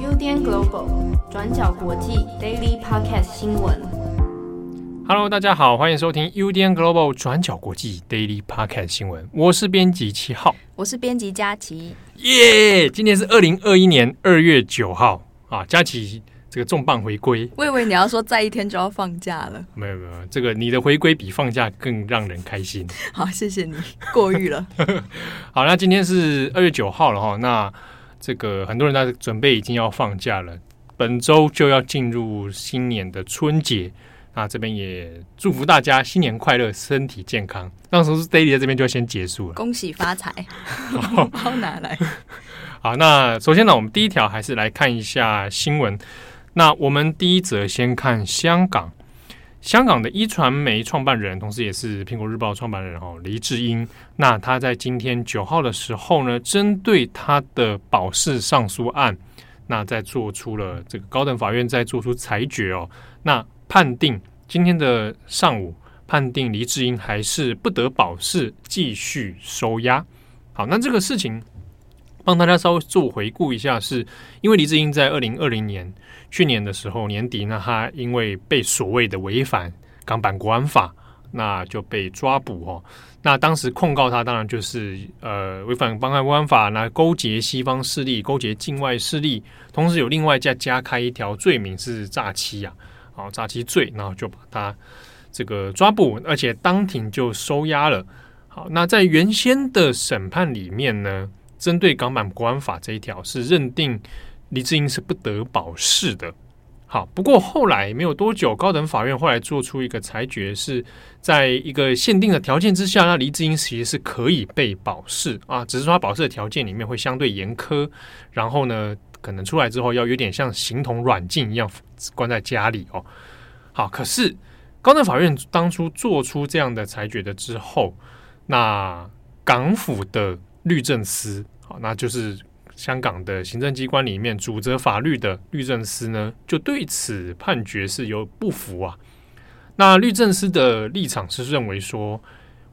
UDN Global 转角国际 Daily Podcast 新闻。Hello，大家好，欢迎收听 UDN Global 转角国际 Daily Podcast 新闻。我是编辑七号，我是编辑佳琪。耶，今天是二零二一年二月九号啊，佳琪。这个重磅回归，我以为你要说再一天就要放假了。没有没有，这个你的回归比放假更让人开心。好，谢谢你过誉了。好，那今天是二月九号了哈，那这个很多人在准备已经要放假了，本周就要进入新年的春节，那这边也祝福大家新年快乐，身体健康。那时候是 Daily 在这边就要先结束了，恭喜发财，红包拿来。好，那首先呢，我们第一条还是来看一下新闻。那我们第一则先看香港，香港的一传媒创办人，同时也是苹果日报创办人哦，黎智英。那他在今天九号的时候呢，针对他的保释上诉案，那在做出了这个高等法院在做出裁决哦，那判定今天的上午判定黎智英还是不得保释，继续收押。好，那这个事情帮大家稍微做回顾一下是，因为黎智英在二零二零年。去年的时候年底呢，他因为被所谓的违反港版国安法，那就被抓捕哦。那当时控告他，当然就是呃违反港版国安法，那勾结西方势力，勾结境外势力，同时有另外再加开一条罪名是诈欺呀，啊，诈欺罪，然后就把他这个抓捕，而且当庭就收押了。好，那在原先的审判里面呢，针对港版国安法这一条是认定。黎智英是不得保释的。好，不过后来没有多久，高等法院后来做出一个裁决，是在一个限定的条件之下，那黎智英其实是可以被保释啊，只是说他保释的条件里面会相对严苛，然后呢，可能出来之后要有点像形同软禁一样关在家里哦。好，可是高等法院当初做出这样的裁决的之后，那港府的律政司，那就是。香港的行政机关里面主责法律的律政司呢，就对此判决是有不服啊。那律政司的立场是认为说，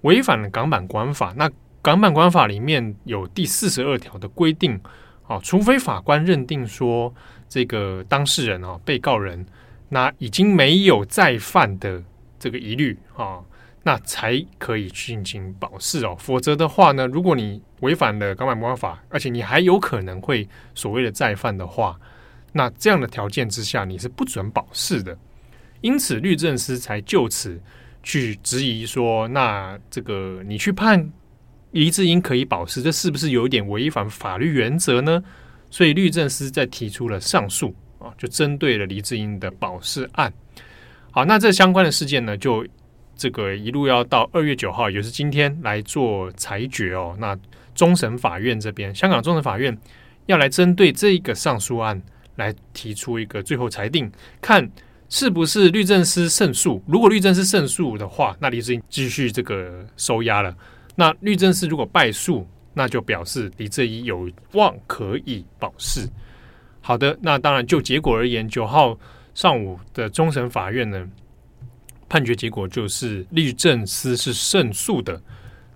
违反了港版管法。那港版管法里面有第四十二条的规定，啊，除非法官认定说这个当事人啊，被告人那已经没有再犯的这个疑虑啊。那才可以进行保释哦，否则的话呢，如果你违反了港版国安法，而且你还有可能会所谓的再犯的话，那这样的条件之下，你是不准保释的。因此，律政司才就此去质疑说，那这个你去判黎智英可以保释，这是不是有一点违反法律原则呢？所以，律政司在提出了上诉啊，就针对了黎智英的保释案。好，那这相关的事件呢，就。这个一路要到二月九号，也就是今天来做裁决哦。那终审法院这边，香港终审法院要来针对这一个上诉案来提出一个最后裁定，看是不是律政司胜诉。如果律政司胜诉的话，那李志英继续这个收押了。那律政司如果败诉，那就表示李志英有望可以保释。好的，那当然就结果而言，九号上午的终审法院呢，判决结果就是律政司是胜诉的，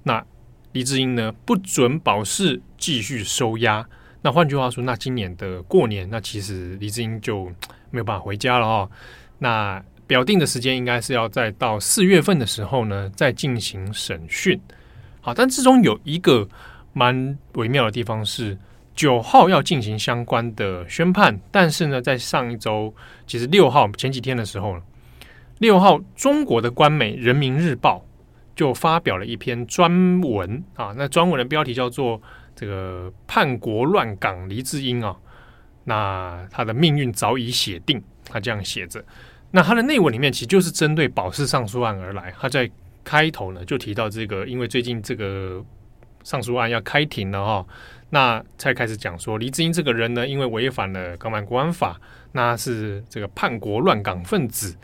那黎智英呢不准保释，继续收押。那换句话说，那今年的过年，那其实黎智英就没有办法回家了哦。那表定的时间应该是要再到四月份的时候呢，再进行审讯。好，但之中有一个蛮微妙的地方是，九号要进行相关的宣判，但是呢，在上一周，其实六号前几天的时候六号，中国的官媒《人民日报》就发表了一篇专文啊，那专文的标题叫做“这个叛国乱港黎智英啊，那他的命运早已写定”，他这样写着。那他的内文里面其实就是针对保释上诉案而来。他在开头呢就提到这个，因为最近这个上诉案要开庭了哈，那才开始讲说黎智英这个人呢，因为违反了港版国安法，那是这个叛国乱港分子。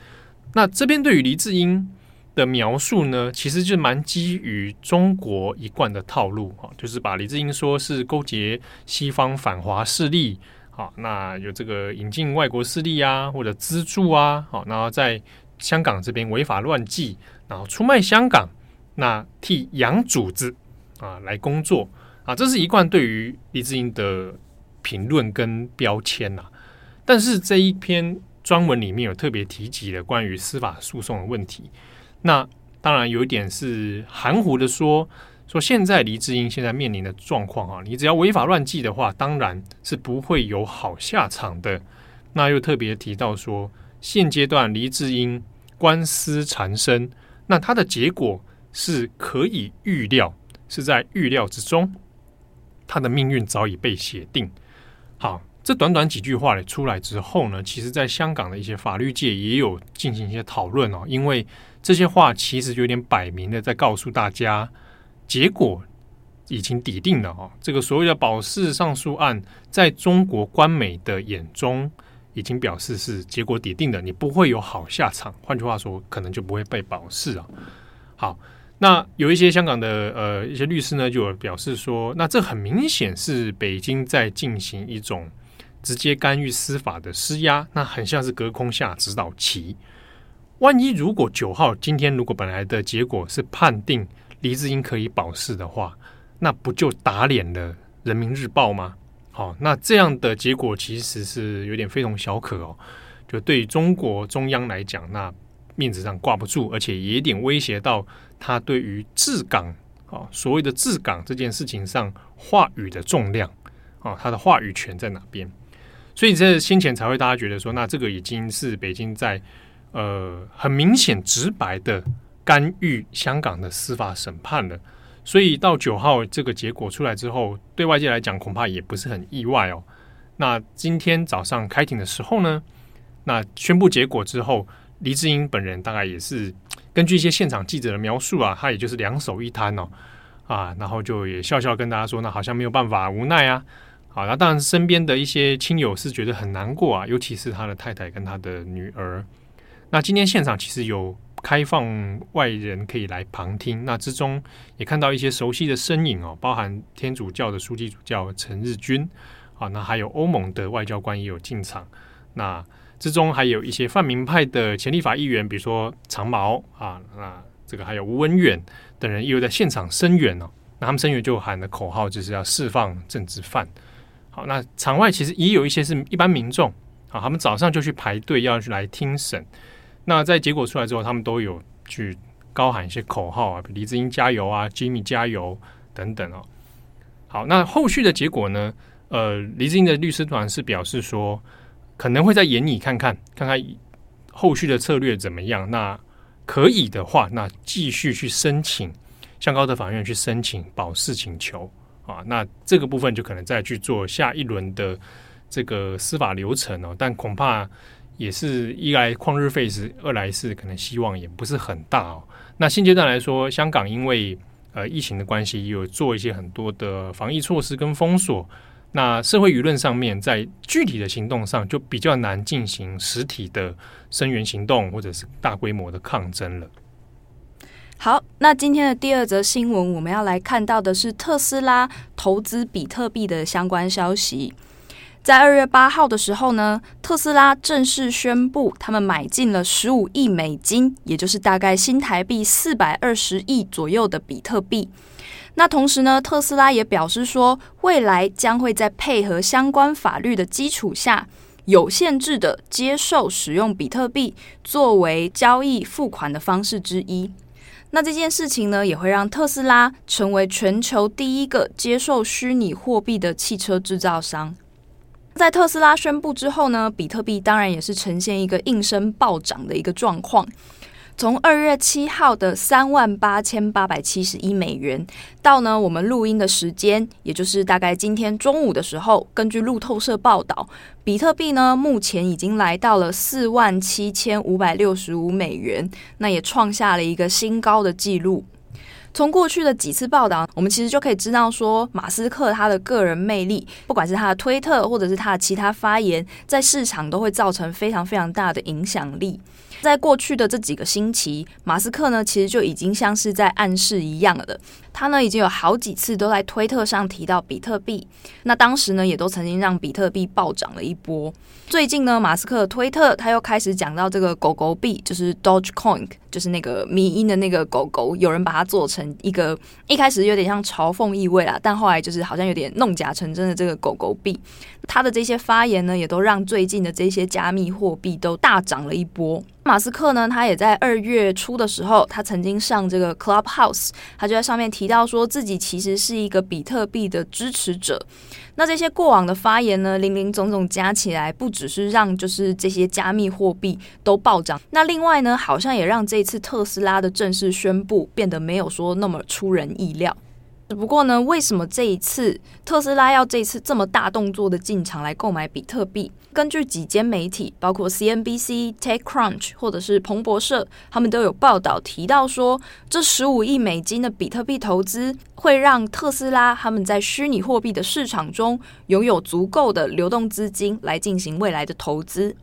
那这边对于黎智英的描述呢，其实就蛮基于中国一贯的套路啊，就是把黎智英说是勾结西方反华势力，好，那有这个引进外国势力啊，或者资助啊，好，然后在香港这边违法乱纪，然后出卖香港，那替洋主子啊来工作，啊，这是一贯对于黎智英的评论跟标签呐、但是这一篇专文里面有特别提及了关于司法诉讼的问题。那当然有一点是含糊的说，说现在黎智英现在面临的状况啊，你只要违法乱纪的话，当然是不会有好下场的。那又特别提到说，现阶段黎智英官司缠身，那它的结果是可以预料，是在预料之中。他的命运早已被写定。好，这短短几句话出来之后呢，其实在香港的一些法律界也有进行一些讨论哦。因为这些话其实有点摆明的在告诉大家，结果已经底定了哦。这个所谓的保释上诉案，在中国官媒的眼中，已经表示是结果底定的，你不会有好下场。换句话说，可能就不会被保释啊。好。那有一些香港的呃一些律师呢，就表示说，那这很明显是北京在进行一种直接干预司法的施压，那很像是隔空下指导棋。万一如果九号今天如果本来的结果是判定黎智英可以保释的话，那不就打脸了人民日报吗？好，那这样的结果其实是有点非同小可哦。就对于中国中央来讲，那面子上挂不住，而且也有点威胁到。他对于治港啊，所谓的治港这件事情上话语的重量啊，他的话语权在哪边？所以这先前才会大家觉得说，那这个已经是北京在呃很明显直白的干预香港的司法审判了。所以到九号这个结果出来之后，对外界来讲恐怕也不是很意外哦。那今天早上开庭的时候呢，那宣布结果之后，黎智英本人大概也是。根据一些现场记者的描述啊，他也就是两手一摊哦，啊，然后就也笑笑跟大家说，那好像没有办法，无奈啊，好，那当然身边的一些亲友是觉得很难过啊，尤其是他的太太跟他的女儿。那今天现场其实有开放外人可以来旁听，那之中也看到一些熟悉的身影哦，包含天主教的书记主教陈日君，啊，那还有欧盟的外交官也有进场，那。之中还有一些泛民派的前立法议员，比如说长毛啊，那这个还有吴文远等人，也有在现场声援哦。那他们声援就喊的口号就是要释放政治犯。好，那场外其实也有一些是一般民众啊，他们早上就去排队要去来听审。那在结果出来之后，他们都有去高喊一些口号啊，黎智英加油啊，Jimmy 加油等等哦。好，那后续的结果呢？呃，黎志英的律师团是表示说。可能会再研拟看看，看看后续的策略怎么样。那可以的话，那继续去申请向高等法院去申请保释请求啊。那这个部分就可能再去做下一轮的这个司法流程哦。但恐怕也是一来旷日费时，二来是可能希望也不是很大哦。那现阶段来说，香港因为呃疫情的关系，有做一些很多的防疫措施跟封锁。那社会舆论上面，在具体的行动上就比较难进行实体的声援行动，或者是大规模的抗争了。好，那今天的第二则新闻，我们要来看到的是特斯拉投资比特币的相关消息。在二月八号的时候呢，特斯拉正式宣布，他们买进了十五亿美金，也就是大概新台币四百二十亿左右的比特币。那同时呢，特斯拉也表示说，未来将会在配合相关法律的基础下，有限制的接受使用比特币作为交易付款的方式之一。那这件事情呢，也会让特斯拉成为全球第一个接受虚拟货币的汽车制造商。在特斯拉宣布之后呢，比特币当然也是呈现一个应声暴涨的一个状况。从二月七号的三万八千八百七十一美元，到呢我们录音的时间，也就是大概今天中午的时候，根据路透社报道，比特币呢目前已经来到了四万七千五百六十五美元，那也创下了一个新高的记录。从过去的几次报道，我们其实就可以知道说，马斯克他的个人魅力，不管是他的推特或者是他的其他发言，在市场都会造成非常非常大的影响力。在过去的这几个星期，马斯克呢其实就已经像是在暗示一样的。他呢已经有好几次都在推特上提到比特币，那当时呢也都曾经让比特币暴涨了一波。最近呢，马斯克的推特他又开始讲到这个狗狗币，就是 Dogecoin，就是那个迷音的那个狗狗，有人把它做成一个一开始有点像嘲讽意味啦，但后来就是好像有点弄假成真的这个狗狗币。他的这些发言呢，也都让最近的这些加密货币都大涨了一波。马斯克呢，他也在二月初的时候，他曾经上这个 Clubhouse，他就在上面提到说自己其实是一个比特币的支持者。那这些过往的发言呢，林林总总加起来，不只是让就是这些加密货币都暴涨，那另外呢，好像也让这次特斯拉的正式宣布变得没有说那么出人意料。不过呢，为什么这一次特斯拉要这一次这么大动作的进场来购买比特币？根据几间媒体，包括 CNBC、TechCrunch 或者是彭博社，他们都有报道提到说，这十五亿美金的比特币投资会让特斯拉他们在虚拟货币的市场中拥有足够的流动资金来进行未来的投资。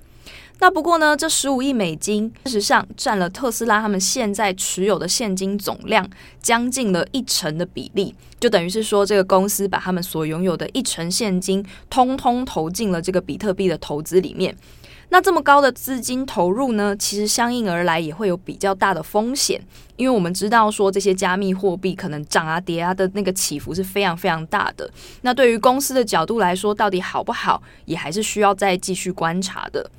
那不过呢，这十五亿美金事实上占了特斯拉他们现在持有的现金总量将近了一成的比例，就等于是说，这个公司把他们所拥有的一成现金通通投进了这个比特币的投资里面。那这么高的资金投入呢，其实相应而来也会有比较大的风险，因为我们知道说这些加密货币可能涨啊跌啊的那个起伏是非常非常大的。那对于公司的角度来说，到底好不好，也还是需要再继续观察的。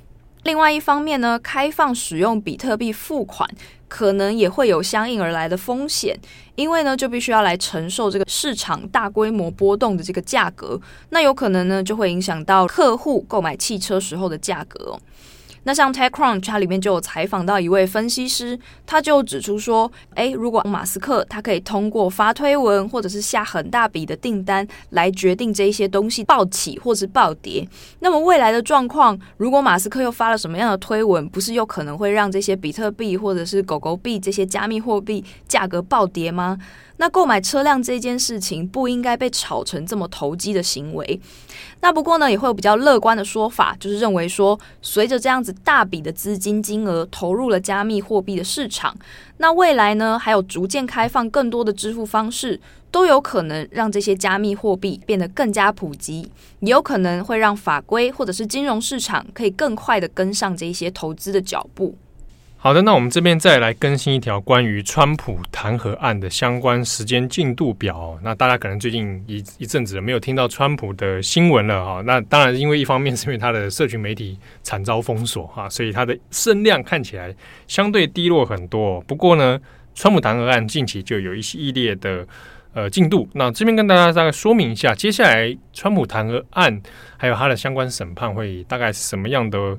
另外一方面呢，开放使用比特币付款，可能也会有相应而来的风险，因为呢，就必须要来承受这个市场大规模波动的这个价格，那有可能呢，就会影响到客户购买汽车时候的价格。那像 TechCrunch，它里面就有采访到一位分析师，他就指出说，诶，如果马斯克他可以通过发推文或者是下很大笔的订单来决定这一些东西暴起或是暴跌，那么未来的状况，如果马斯克又发了什么样的推文，不是有可能会让这些比特币或者是狗狗币这些加密货币价格暴跌吗？那购买车辆这件事情不应该被炒成这么投机的行为。那不过呢，也会有比较乐观的说法，就是认为说，随着这样子大笔的资金金额投入了加密货币的市场，那未来呢，还有逐渐开放更多的支付方式，都有可能让这些加密货币变得更加普及，也有可能会让法规或者是金融市场可以更快的跟上这一些投资的脚步。好的，那我们这边再来更新一条关于川普弹劾案的相关时间进度表。那大家可能最近一一阵子没有听到川普的新闻了哈。那当然，因为一方面是因为他的社群媒体惨遭封锁哈，所以他的声量看起来相对低落很多。不过呢，川普弹劾案近期就有一系列的呃进度。那这边跟大家大概说明一下，接下来川普弹劾案还有他的相关审判会大概是什么样的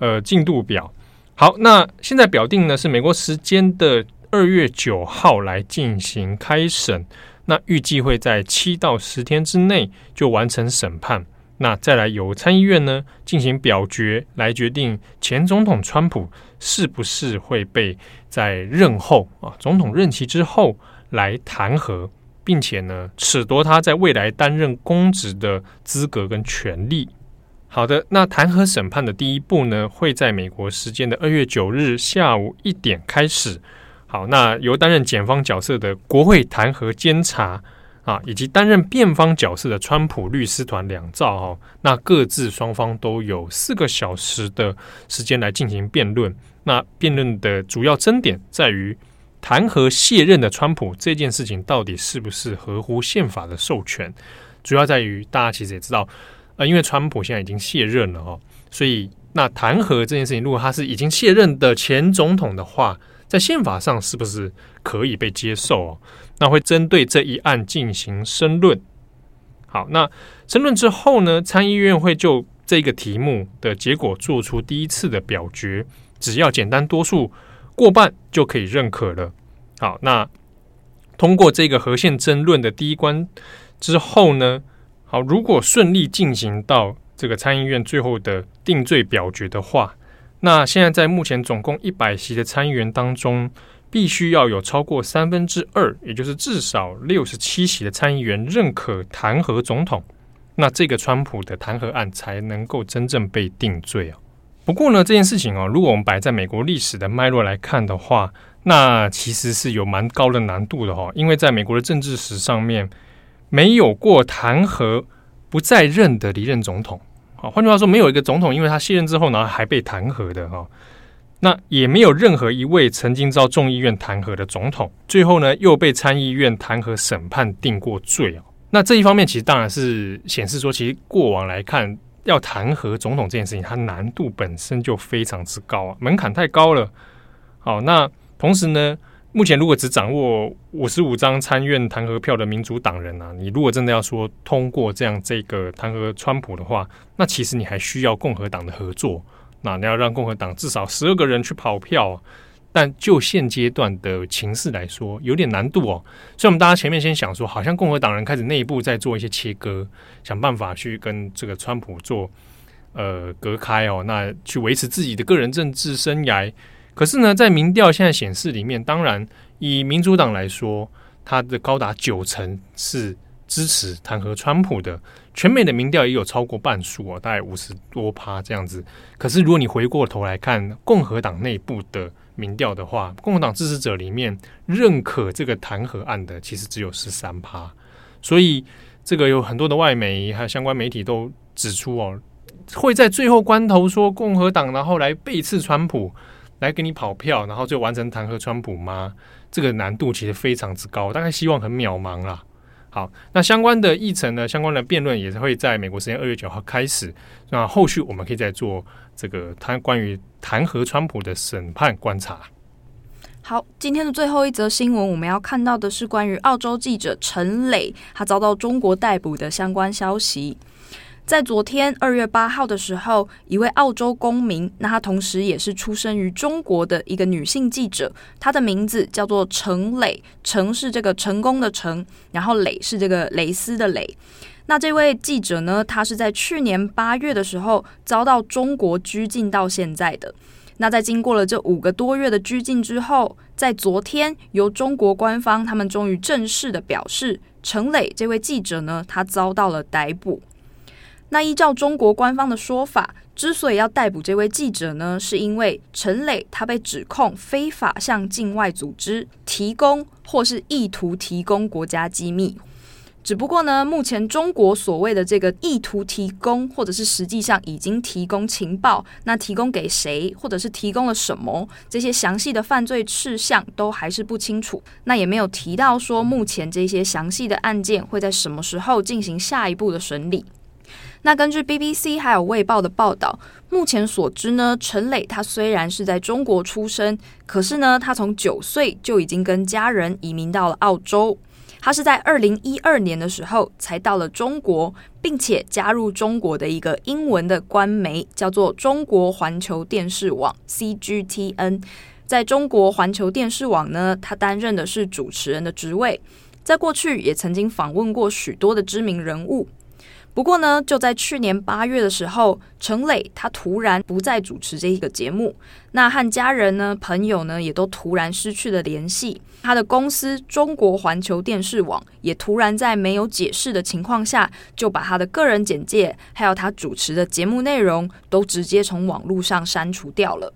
呃进度表。好，那现在表定呢是美国时间的二月九号来进行开审，那预计会在七到十天之内就完成审判，那再来由参议院呢进行表决来决定前总统川普是不是会被在任后啊总统任期之后来弹劾，并且呢褫夺他在未来担任公职的资格跟权利。好的，那弹劾审判的第一步呢，会在美国时间的二月九日下午一点开始。好，那由担任检方角色的国会弹劾监察啊，以及担任辩方角色的川普律师团两造哈，那各自双方都有四个小时的时间来进行辩论。那辩论的主要争点在于弹劾卸任的川普这件事情到底是不是合乎宪法的授权？主要在于大家其实也知道。呃，因为川普现在已经卸任了哦，所以那弹劾这件事情，如果他是已经卸任的前总统的话，在宪法上是不是可以被接受哦？那会针对这一案进行申论。好，那申论之后呢，参议院会就这个题目的结果做出第一次的表决，只要简单多数过半就可以认可了。好，那通过这个核宪争论的第一关之后呢，好，如果顺利进行到这个参议院最后的定罪表决的话，那现在在目前总共一百席的参议员当中，必须要有超过三分之二，也就是至少六十七席的参议员认可弹劾总统，那这个川普的弹劾案才能够真正被定罪啊。不过呢，这件事情哦，如果我们摆在美国历史的脉络来看的话，那其实是有蛮高的难度的哈、哦。因为在美国的政治史上面，没有过弹劾不再任的离任总统。好，换句话说，没有一个总统因为他卸任之后呢还被弹劾的哈。那也没有任何一位曾经遭众议院弹劾的总统，最后呢又被参议院弹劾审判定过罪哦。那这一方面其实当然是显示说，其实过往来看。要弹劾总统这件事情，它难度本身就非常之高啊，门槛太高了。好，那同时呢，目前如果只掌握五十五张参院弹劾票的民主党人啊，你如果真的要说通过这样这个弹劾川普的话，那其实你还需要共和党的合作。那你要让共和党至少十二个人去跑票。但就现阶段的情势来说，有点难度哦。所以，我们大家前面先想说，好像共和党人开始内部在做一些切割，想办法去跟这个川普做呃隔开哦，那去维持自己的个人政治生涯。可是呢，在民调现在显示里面，当然以民主党来说，它的高达九成是支持弹劾川普的。全美的民调也有超过半数哦，大概五十多趴这样子。可是，如果你回过头来看共和党内部的民调的话，共和党支持者里面认可这个弹劾案的，其实只有十三趴。所以，这个有很多的外媒还有相关媒体都指出哦，会在最后关头说共和党然后来背刺川普，来给你跑票，然后就完成弹劾川普吗？这个难度其实非常之高，大概希望很渺茫啦。好，那相关的议程呢，相关的辩论也是会在美国时间二月九号开始。那后续我们可以再做这个谈关于。弹劾川普的审判观察。好，今天的最后一则新闻，我们要看到的是关于澳洲记者陈磊他遭到中国逮捕的相关消息。在昨天二月八号的时候，一位澳洲公民，那他同时也是出生于中国的一个女性记者，她的名字叫做程磊，陈是这个成功的陈，然后磊是这个蕾丝的蕾。那这位记者呢，她是在去年八月的时候遭到中国拘禁到现在的。那在经过了这五个多月的拘禁之后，在昨天由中国官方他们终于正式的表示，程磊这位记者呢，他遭到了逮捕。那依照中国官方的说法，之所以要逮捕这位记者呢，是因为陈磊他被指控非法向境外组织提供或是意图提供国家机密。只不过呢，目前中国所谓的这个意图提供，或者是实际上已经提供情报，那提供给谁，或者是提供了什么，这些详细的犯罪事项都还是不清楚。那也没有提到说目前这些详细的案件会在什么时候进行下一步的审理。那根据 BBC 还有卫报的报道，目前所知呢，陈磊他虽然是在中国出生，可是呢，他从九岁就已经跟家人移民到了澳洲。他是在二零一二年的时候才到了中国，并且加入中国的一个英文的官媒，叫做中国环球电视网 （CGTN）。在中国环球电视网呢，他担任的是主持人的职位，在过去也曾经访问过许多的知名人物。不过呢，就在去年八月的时候，陈磊他突然不再主持这一个节目，那和家人呢、朋友呢也都突然失去了联系。他的公司中国环球电视网也突然在没有解释的情况下，就把他的个人简介还有他主持的节目内容都直接从网络上删除掉了。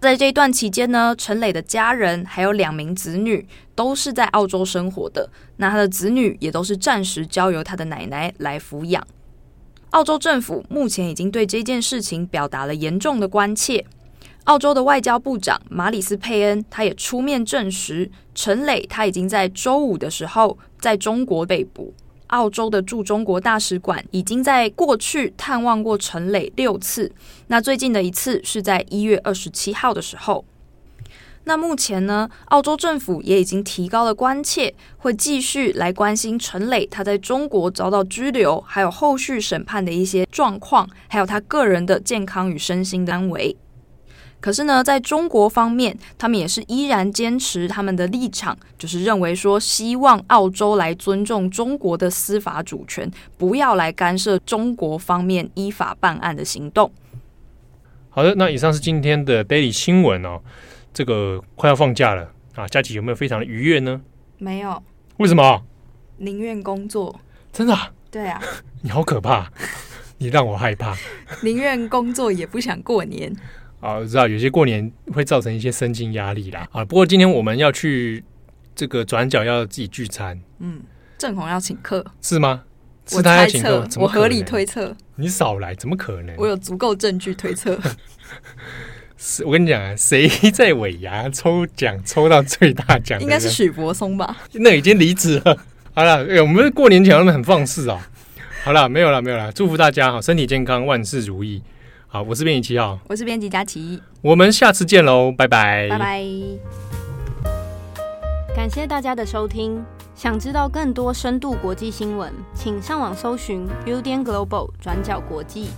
在这段期间呢，陈磊的家人还有两名子女都是在澳洲生活的。那他的子女也都是暂时交由他的奶奶来抚养。澳洲政府目前已经对这件事情表达了严重的关切。澳洲的外交部长马里斯佩恩他也出面证实，陈磊他已经在周五的时候在中国被捕。澳洲的驻中国大使馆已经在过去探望过陈磊六次，那最近的一次是在一月二十七号的时候。那目前呢，澳洲政府也已经提高了关切，会继续来关心陈磊他在中国遭到拘留，还有后续审判的一些状况，还有他个人的健康与身心的安危。可是呢，在中国方面，他们也是依然坚持他们的立场，就是认为说，希望澳洲来尊重中国的司法主权，不要来干涉中国方面依法办案的行动。好的，那以上是今天的 Daily 新闻哦。这个快要放假了啊，假期有没有非常的愉悦呢？没有。为什么？宁愿工作。真的啊？对啊。你好可怕。你让我害怕，宁愿工作也不想过年。啊，我知道有些过年会造成一些身心压力啦。啊，不过今天我们要去这个转角要自己聚餐，嗯，正红要请客是吗？是他要请客，我合理推测，你少来，怎么可能？我有足够证据推测。是 我跟你讲啊，谁在尾牙抽奖抽到最大奖？应该是许柏松吧？那已经离职了。好了，哎，我们过年前他们很放肆啊。好了，没有了，没有了。祝福大家好，身体健康，万事如意。好，我是编辑七号，我是编辑佳琪，我们下次见喽，拜拜，拜拜。感谢大家的收听。想知道更多深度国际新闻，请上网搜寻 Udan Global 转角国际。